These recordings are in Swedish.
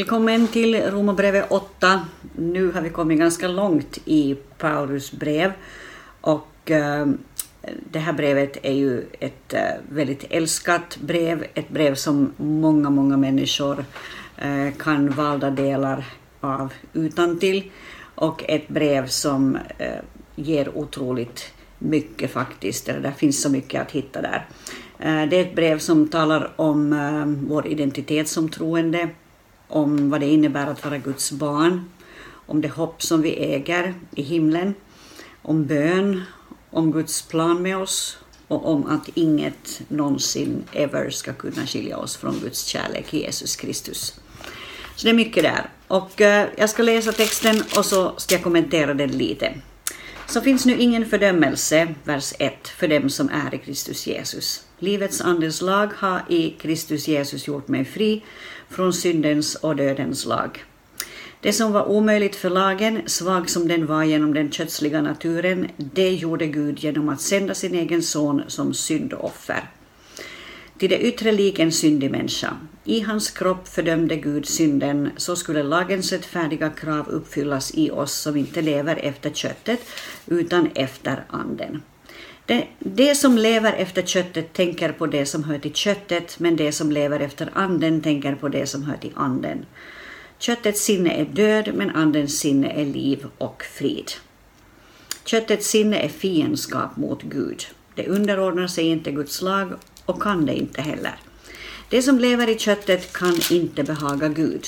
Välkommen till Romarbrevet 8. Nu har vi kommit ganska långt i Paulus brev. Och eh, det här brevet är ju ett eh, väldigt älskat brev, ett brev som många, många människor eh, kan valda delar av utan till. Och ett brev som eh, ger otroligt mycket faktiskt, eller det finns så mycket att hitta där. Eh, det är ett brev som talar om eh, vår identitet som troende, om vad det innebär att vara Guds barn, om det hopp som vi äger i himlen, om bön, om Guds plan med oss och om att inget någonsin ever ska kunna skilja oss från Guds kärlek i Jesus Kristus. Så det är mycket där. Och eh, jag ska läsa texten och så ska jag kommentera den lite. Så finns nu ingen fördömelse, vers 1, för dem som är i Kristus Jesus. Livets andes lag har i Kristus Jesus gjort mig fri från syndens och dödens lag. Det som var omöjligt för lagen, svag som den var genom den kötsliga naturen, det gjorde Gud genom att sända sin egen son som syndoffer. Till det yttre lik en syndig människa. I hans kropp fördömde Gud synden, så skulle lagens rättfärdiga krav uppfyllas i oss som inte lever efter köttet, utan efter anden. Det, det som lever efter köttet tänker på det som hör till köttet, men det som lever efter anden tänker på det som hör till anden. Köttets sinne är död, men andens sinne är liv och frid. Köttets sinne är fiendskap mot Gud. Det underordnar sig inte Guds lag och kan det inte heller. Det som lever i köttet kan inte behaga Gud.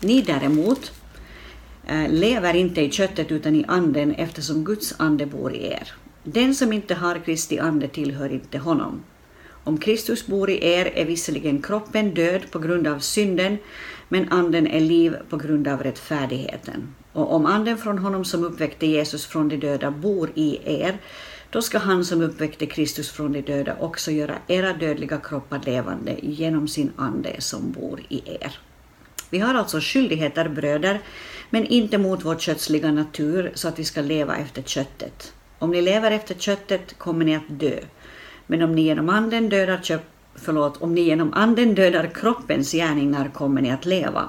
Ni däremot eh, lever inte i köttet utan i anden eftersom Guds ande bor i er. Den som inte har Kristi ande tillhör inte honom. Om Kristus bor i er är visserligen kroppen död på grund av synden, men anden är liv på grund av rättfärdigheten. Och om anden från honom som uppväckte Jesus från de döda bor i er, då ska han som uppväckte Kristus från de döda också göra era dödliga kroppar levande genom sin ande som bor i er. Vi har alltså skyldigheter, bröder, men inte mot vår kötsliga natur så att vi ska leva efter köttet. Om ni lever efter köttet kommer ni att dö. Men om ni genom anden dödar kö- förlåt, om ni genom anden dödar kroppens gärningar kommer ni att leva.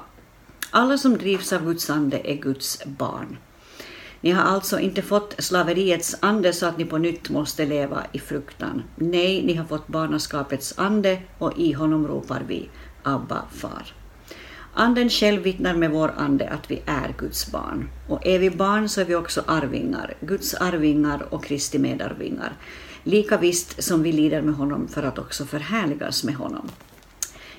Alla som drivs av Guds ande är Guds barn. Ni har alltså inte fått slaveriets ande så att ni på nytt måste leva i fruktan. Nej, ni har fått barnaskapets ande och i honom ropar vi Abba, far. Anden själv vittnar med vår ande att vi är Guds barn. Och är vi barn så är vi också arvingar, Guds arvingar och Kristi medarvingar. Lika visst som vi lider med honom för att också förhärligas med honom.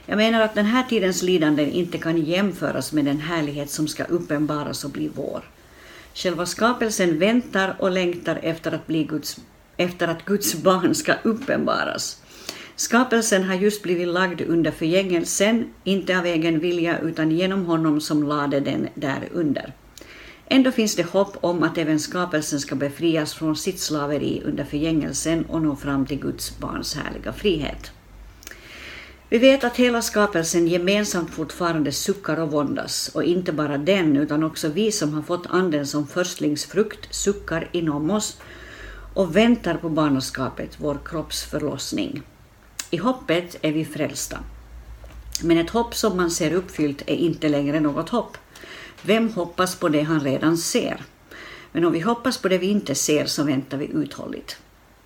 Jag menar att den här tidens lidanden inte kan jämföras med den härlighet som ska uppenbaras och bli vår. Själva skapelsen väntar och längtar efter att, bli Guds, efter att Guds barn ska uppenbaras. Skapelsen har just blivit lagd under förgängelsen, inte av egen vilja utan genom honom som lade den där under. Ändå finns det hopp om att även skapelsen ska befrias från sitt slaveri under förgängelsen och nå fram till Guds barns härliga frihet. Vi vet att hela skapelsen gemensamt fortfarande suckar och våndas, och inte bara den, utan också vi som har fått Anden som förstlingsfrukt suckar inom oss och väntar på barnaskapet, vår kropps förlossning. I hoppet är vi frälsta. Men ett hopp som man ser uppfyllt är inte längre något hopp. Vem hoppas på det han redan ser? Men om vi hoppas på det vi inte ser så väntar vi uthålligt.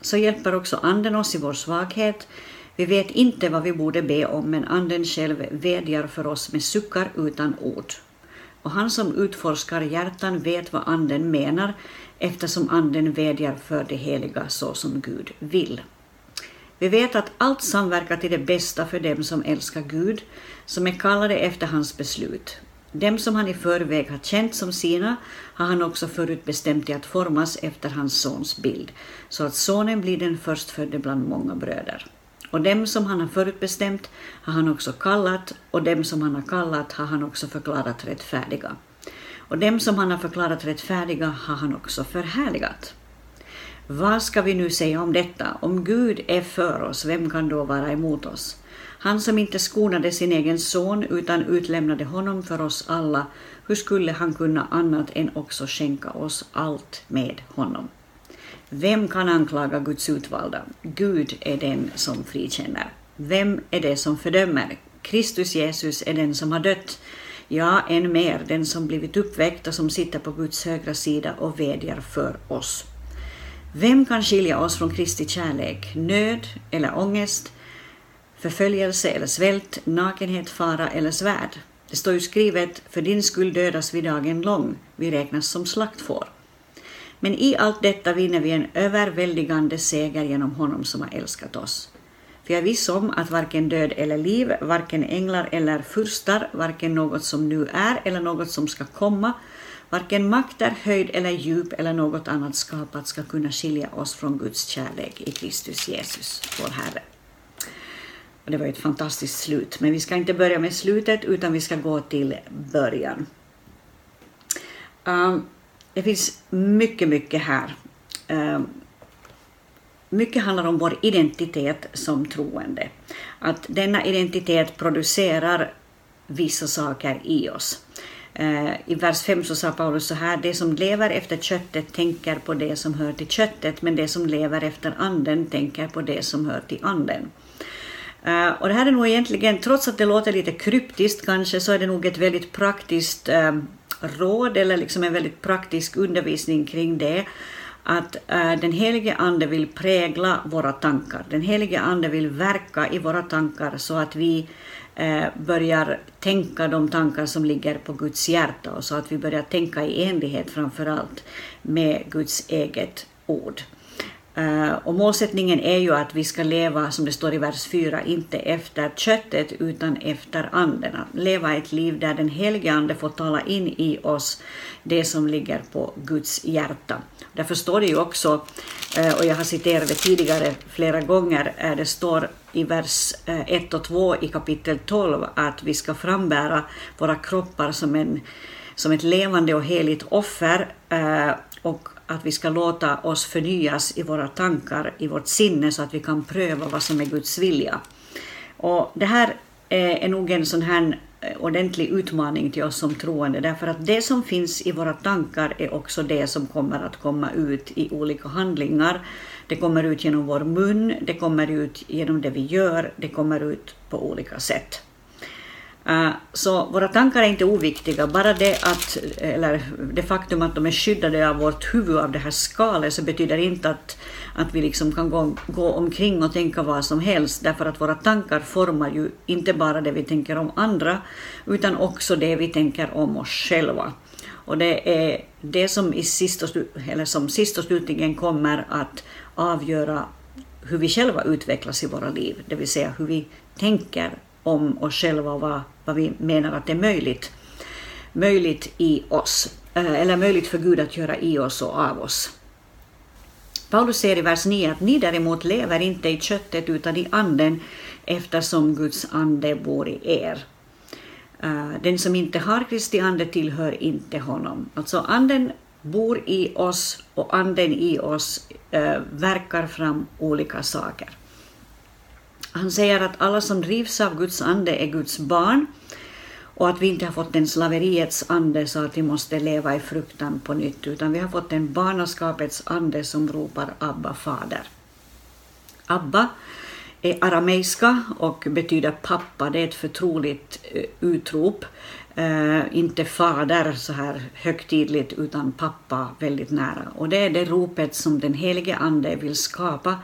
Så hjälper också Anden oss i vår svaghet. Vi vet inte vad vi borde be om, men Anden själv vädjar för oss med suckar utan ord. Och han som utforskar hjärtan vet vad Anden menar, eftersom Anden vädjar för det heliga så som Gud vill. Vi vet att allt samverkar till det bästa för dem som älskar Gud, som är kallade efter hans beslut. Dem som han i förväg har känt som sina har han också förutbestämt till att formas efter hans sons bild, så att sonen blir den förstfödde bland många bröder. Och dem som han har förutbestämt har han också kallat, och dem som han har kallat har han också förklarat rättfärdiga. Och dem som han har förklarat rättfärdiga har han också förhärligat. Vad ska vi nu säga om detta? Om Gud är för oss, vem kan då vara emot oss? Han som inte skonade sin egen son utan utlämnade honom för oss alla, hur skulle han kunna annat än också skänka oss allt med honom? Vem kan anklaga Guds utvalda? Gud är den som frikänner. Vem är det som fördömer? Kristus Jesus är den som har dött. Ja, än mer, den som blivit uppväckt och som sitter på Guds högra sida och vädjar för oss. Vem kan skilja oss från Kristi kärlek? Nöd eller ångest? Förföljelse eller svält? Nakenhet, fara eller svärd? Det står ju skrivet, för din skull dödas vi dagen lång, vi räknas som slaktfår. Men i allt detta vinner vi en överväldigande seger genom honom som har älskat oss. För jag är viss om att varken död eller liv, varken änglar eller furstar, varken något som nu är eller något som ska komma, varken makter, höjd eller djup eller något annat skapat ska kunna skilja oss från Guds kärlek i Kristus Jesus, vår Herre. Och det var ett fantastiskt slut, men vi ska inte börja med slutet utan vi ska gå till början. Um, det finns mycket, mycket här. Um, mycket handlar om vår identitet som troende. Att denna identitet producerar vissa saker i oss. Eh, I vers 5 så sa Paulus så här, det som lever efter köttet tänker på det som hör till köttet, men det som lever efter anden tänker på det som hör till anden. Eh, och det här är nog egentligen, trots att det låter lite kryptiskt kanske, så är det nog ett väldigt praktiskt eh, råd eller liksom en väldigt praktisk undervisning kring det. Att äh, den helige Ande vill prägla våra tankar. Den helige Ande vill verka i våra tankar så att vi eh, börjar tänka de tankar som ligger på Guds hjärta och så att vi börjar tänka i enlighet framför allt med Guds eget ord. Eh, och målsättningen är ju att vi ska leva, som det står i vers 4, inte efter köttet utan efter anden. Att leva ett liv där den helige Ande får tala in i oss det som ligger på Guds hjärta. Därför står det ju också, eh, och jag har citerat det tidigare flera gånger, eh, det står i vers 1 och 2 i kapitel 12 att vi ska frambära våra kroppar som, en, som ett levande och heligt offer och att vi ska låta oss förnyas i våra tankar, i vårt sinne, så att vi kan pröva vad som är Guds vilja. Och det här är nog en sån här eh, ordentlig utmaning till oss som troende, därför att det som finns i våra tankar är också det som kommer att komma ut i olika handlingar. Det kommer ut genom vår mun, det kommer ut genom det vi gör, det kommer ut på olika sätt. Eh, så våra tankar är inte oviktiga, bara det, att, eller det faktum att de är skyddade av vårt huvud, av det här skalet, så betyder inte att, att vi liksom kan gå, gå omkring och tänka vad som helst, därför att våra tankar formar ju inte bara det vi tänker om andra, utan också det vi tänker om oss själva. Och det är det som, i sist och, eller som sist och slutligen kommer att avgöra hur vi själva utvecklas i våra liv, det vill säga hur vi tänker om oss själva och vad, vad vi menar att det är möjligt, möjligt i oss, eh, eller möjligt för Gud att göra i oss och av oss. Paulus säger i vers 9 att ni däremot lever inte i köttet utan i anden eftersom Guds ande bor i er. Eh, den som inte har Kristi ande tillhör inte honom. Alltså anden bor i oss och anden i oss eh, verkar fram olika saker. Han säger att alla som drivs av Guds ande är Guds barn och att vi inte har fått en slaveriets ande så att vi måste leva i fruktan på nytt, utan vi har fått en barnaskapets ande som ropar Abba, fader. Abba är arameiska och betyder pappa, det är ett förtroligt eh, utrop. Uh, inte fader så här högtidligt utan pappa väldigt nära. Och det är det ropet som den helige Ande vill skapa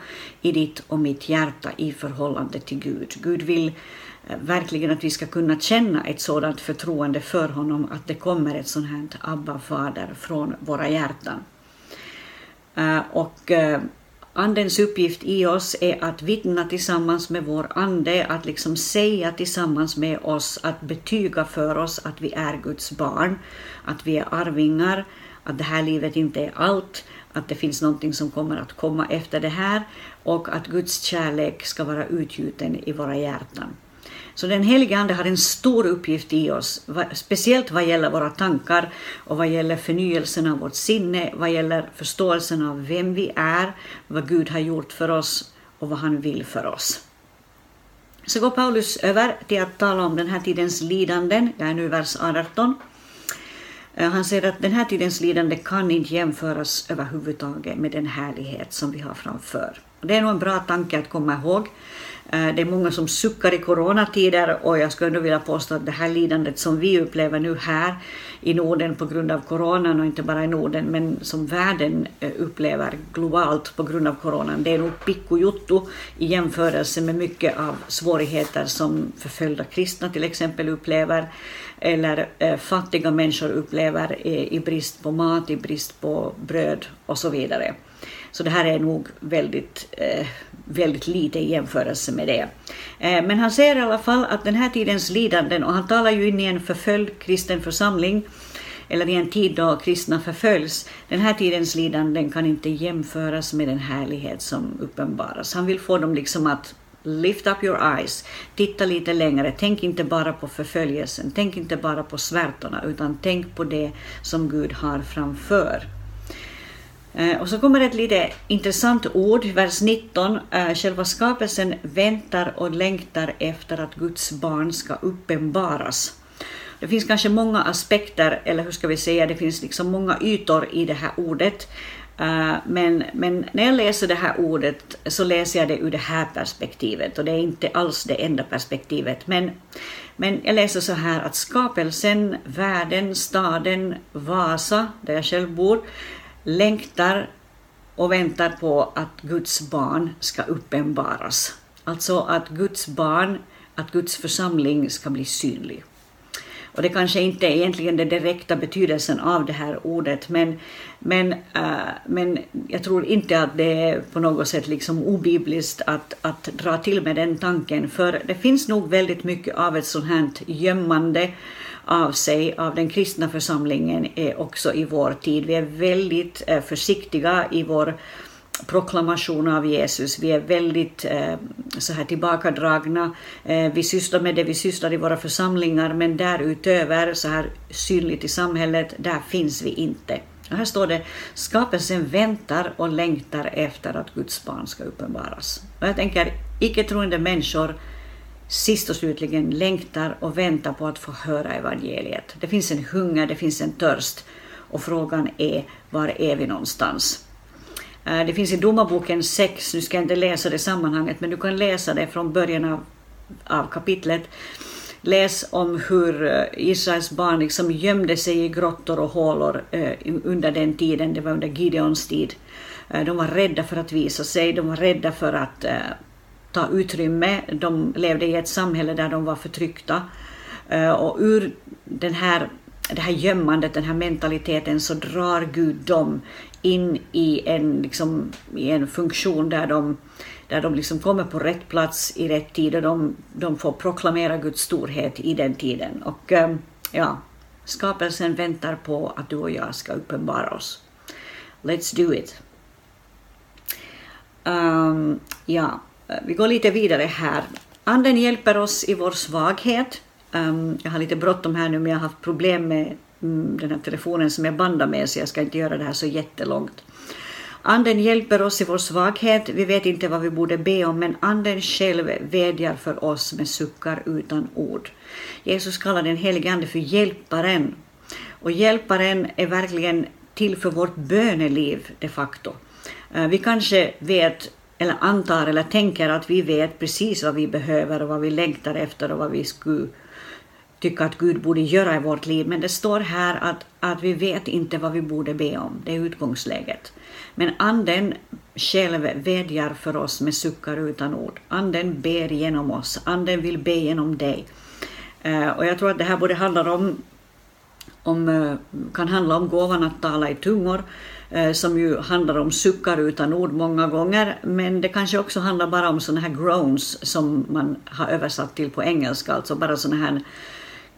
i ditt och mitt hjärta i förhållande till Gud. Gud vill uh, verkligen att vi ska kunna känna ett sådant förtroende för honom att det kommer ett sånt här Abba fader från våra hjärtan. Uh, och Andens uppgift i oss är att vittna tillsammans med vår ande, att liksom säga tillsammans med oss, att betyga för oss att vi är Guds barn, att vi är arvingar, att det här livet inte är allt, att det finns någonting som kommer att komma efter det här och att Guds kärlek ska vara utgjuten i våra hjärtan. Så den helige Ande har en stor uppgift i oss, speciellt vad gäller våra tankar och vad gäller förnyelsen av vårt sinne, vad gäller förståelsen av vem vi är, vad Gud har gjort för oss och vad han vill för oss. Så går Paulus över till att tala om den här tidens lidanden, jag är nu vers 18. Eh, han säger att den här tidens lidande kan inte jämföras överhuvudtaget med den härlighet som vi har framför. Det är nog en bra tanke att komma ihåg. Eh, det är många som suckar i coronatider och jag skulle ändå vilja påstå att det här lidandet som vi upplever nu här i Norden på grund av coronan och inte bara i Norden men som världen eh, upplever globalt på grund av coronan, det är nog pikkujuttu i jämförelse med mycket av svårigheter som förföljda kristna till exempel upplever eller eh, fattiga människor upplever i, i brist på mat, i brist på bröd och så vidare. Så det här är nog väldigt, eh, väldigt lite i jämförelse med det. Eh, men han säger i alla fall att den här tidens lidanden, och han talar ju in i en förföljd kristen församling, eller i en tid då kristna förföljs, den här tidens lidanden kan inte jämföras med den härlighet som uppenbaras. Han vill få dem liksom att lift up your eyes, titta lite längre, tänk inte bara på förföljelsen, tänk inte bara på svärtorna, utan tänk på det som Gud har framför. Eh, och så kommer ett lite intressant ord, vers 19. Eh, själva skapelsen väntar och längtar efter att Guds barn ska uppenbaras. Det finns kanske många aspekter, eller hur ska vi säga, det finns liksom många ytor i det här ordet. Eh, men, men när jag läser det här ordet så läser jag det ur det här perspektivet och det är inte alls det enda perspektivet. Men, men jag läser så här att skapelsen, världen, staden, Vasa, där jag själv bor, längtar och väntar på att Guds barn ska uppenbaras. Alltså att Guds barn, att Guds församling ska bli synlig. Och det kanske inte är egentligen den direkta betydelsen av det här ordet, men, men, äh, men jag tror inte att det är på något sätt liksom obibliskt att, att dra till med den tanken, för det finns nog väldigt mycket av ett sånt här gömmande av sig av den kristna församlingen är också i vår tid. Vi är väldigt eh, försiktiga i vår proklamation av Jesus. Vi är väldigt eh, så här tillbakadragna. Eh, vi sysslar med det vi sysslar i våra församlingar, men därutöver, så här synligt i samhället, där finns vi inte. Och här står det, skapelsen väntar och längtar efter att Guds barn ska uppenbaras. Och jag tänker, icke-troende människor sist och slutligen längtar och väntar på att få höra evangeliet. Det finns en hunger, det finns en törst och frågan är var är vi någonstans? Eh, det finns i Domarboken 6, nu ska jag inte läsa det sammanhanget, men du kan läsa det från början av, av kapitlet. Läs om hur eh, Israels barn liksom gömde sig i grottor och hålor eh, under den tiden, det var under Gideons tid. De var rädda för att visa sig, de var rädda för att ta utrymme. De levde i ett samhälle där de var förtryckta. Eh, och ur den här, det här gömmandet, den här mentaliteten, så drar Gud dem in i en, liksom, i en funktion där de, där de liksom kommer på rätt plats i rätt tid och de, de får proklamera Guds storhet i den tiden. Och eh, ja, skapelsen väntar på att du och jag ska uppenbara oss. Let's do it. Um, ja, Eh, vi går lite vidare här. Anden hjälper oss i vår svaghet. Ehm, jag har lite bråttom här nu, men jag har haft problem med mm, den här telefonen som jag bandar med, så jag ska inte göra det här så jättelångt. Anden hjälper oss i vår svaghet. Vi vet inte vad vi borde be om, men Anden själv vädjar för oss med suckar utan ord. Jesus kallar den helige Ande för hjälparen. Och hjälparen är verkligen till för vårt böneliv de facto. Eh, vi kanske vet eller antar eller tänker att vi vet precis vad vi behöver och vad vi längtar efter och vad vi skulle tycka att Gud borde göra i vårt liv. Men det står här att, att vi vet inte vad vi borde be om. Det är utgångsläget. Men Anden själv vädjar för oss med suckar utan ord. Anden ber genom oss. Anden vill be genom dig. Eh, och jag tror att det här både handlar om, om eh, kan handla om gåvan att tala i tungor, eh, som ju handlar om suckar utan ord många gånger, men det kanske också handlar bara om sådana här groans som man har översatt till på engelska, alltså bara sådana här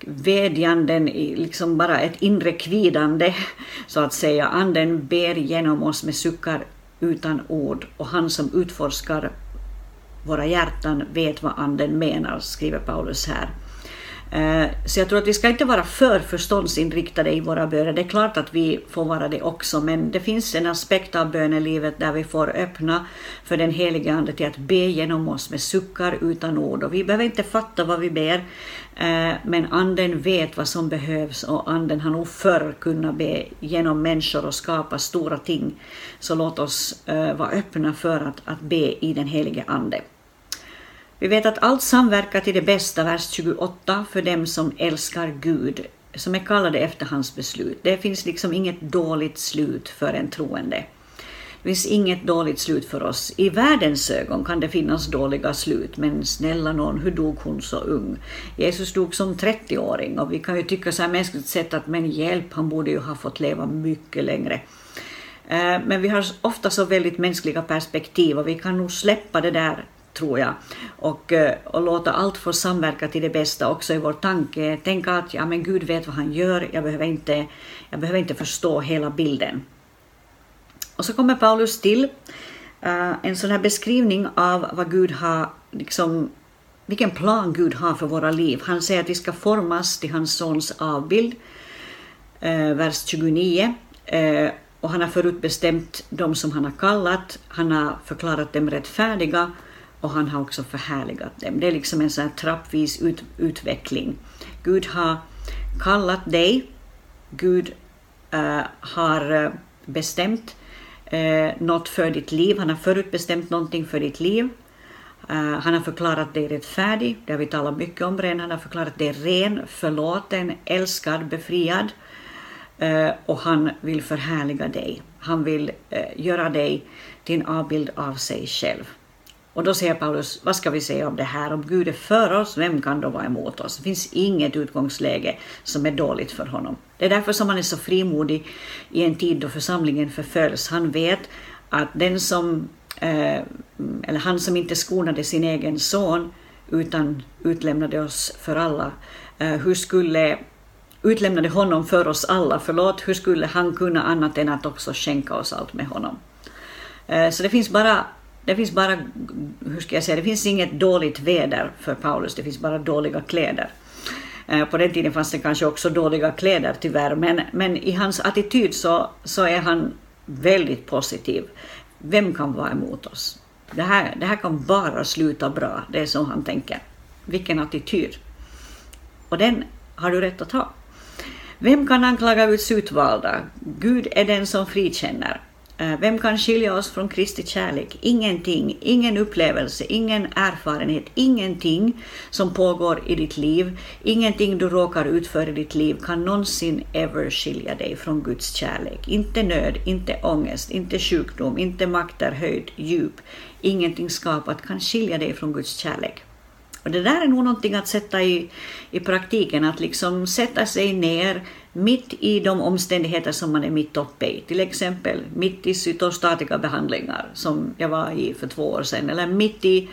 vädjanden, liksom bara ett inre kvidande, så att säga. Anden ber genom oss med suckar utan ord och han som utforskar våra hjärtan vet vad anden menar, skriver Paulus här. Eh, så jag tror att vi ska inte vara för förståndsinriktade i våra böner. Det är klart att vi får vara det också, men det finns en aspekt av bönelivet där vi får öppna för den helige Ande till att be genom oss med suckar utan ord. Och vi behöver inte fatta vad vi ber, eh, men Anden vet vad som behövs och Anden har nog förr kunnat be genom människor och skapa stora ting. Så låt oss eh, vara öppna för att, att be i den helige Ande. Vi vet att allt samverkar till det bästa, vers 28, för dem som älskar Gud, som är kallade efter hans beslut. Det finns liksom inget dåligt slut för en troende. Det finns inget dåligt slut för oss. I världens ögon kan det finnas dåliga slut, men snälla någon, hur dog hon så ung? Jesus dog som 30-åring och vi kan ju tycka så här mänskligt sett att men hjälp, han borde ju ha fått leva mycket längre. Eh, men vi har ofta så väldigt mänskliga perspektiv och vi kan nog släppa det där tror jag. Och, eh, och låta allt få samverka till det bästa också i vår tanke. Tänka att ja, men Gud vet vad han gör, jag behöver, inte, jag behöver inte förstå hela bilden. Och så kommer Paulus till uh, en sån här beskrivning av vad Gud har, liksom, vilken plan Gud har för våra liv. Han säger att vi ska formas till hans sons avbild, uh, vers 29. Uh, och han har förutbestämt dem som han har kallat, han har förklarat dem rättfärdiga och han har också förhärligat dem. Det är liksom en sån här trappvis ut, utveckling. Gud har kallat dig, Gud äh, har eh, bestämt uh, något för ditt liv, han har förutbestämt någonting för ditt liv. Uh, han har förklarat dig rättfärdig, det har vi talat mycket om redan. Han har förklarat dig ren, förlåten, älskad, befriad. Uh, och han vill förhärliga dig. Han vill uh, göra dig till en avbild av sig själv. Och då säger Paulus, vad ska vi säga om det här? Om Gud är för oss, vem kan då vara emot oss? Det finns inget utgångsläge som är dåligt för honom. Det är därför som han är så frimodig i en tid då församlingen förföljs. Han vet att den som, eh, eller han som inte skonade sin egen son utan utlämnade oss för alla, eh, hur skulle utlämnade honom för oss alla, förlåt, hur skulle han kunna annat än att också skänka oss allt med honom? Eh, så det finns bara det finns bara, hur ska jag säga, det finns inget dåligt väder för Paulus, det finns bara dåliga kläder. Eh, på den tiden fanns det kanske också dåliga kläder tyvärr, men, men i hans attityd så, så är han väldigt positiv. Vem kan vara emot oss? Det här, det här kan bara sluta bra, det är så han tänker. Vilken attityd! Och den har du rätt att ha. Vem kan anklaga Guds utvalda? Gud är den som frikänner. Eh, vem kan skilja oss från Kristi kärlek? Ingenting, ingen upplevelse, ingen erfarenhet, ingenting som pågår i ditt liv, ingenting du råkar ut för i ditt liv kan någonsin ever skilja dig från Guds kärlek. Inte nöd, inte ångest, inte sjukdom, inte makter, höjd, djup. Ingenting skapat kan skilja dig från Guds kärlek. Och det där är nog någonting att sätta i, i praktiken, att liksom sätta sig ner mitt i de omständigheter som man är mitt uppe i. Till exempel mitt i cytostatika behandlingar som jag var i för två år sedan, eller mitt i,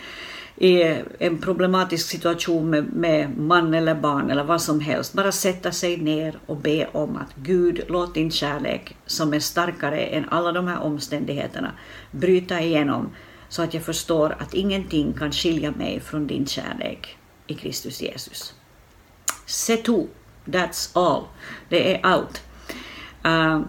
i en problematisk situation med, med man eller barn eller vad som helst. Bara sätta sig ner och be om att Gud, låt din kärlek som är starkare än alla de här omständigheterna bryta igenom så att jag förstår att ingenting kan skilja mig från din kärlek i Kristus Jesus. C'est. That's all. Det är allt. Uh,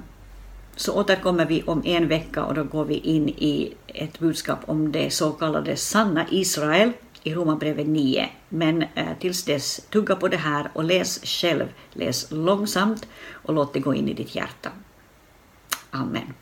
så återkommer vi om en vecka och då går vi in i ett budskap om det så kallade sanna Israel i Romarbrevet 9. Men eh, tills dess, tugga på det här och läs själv. Läs långsamt och låt det gå in i ditt hjärta. Amen.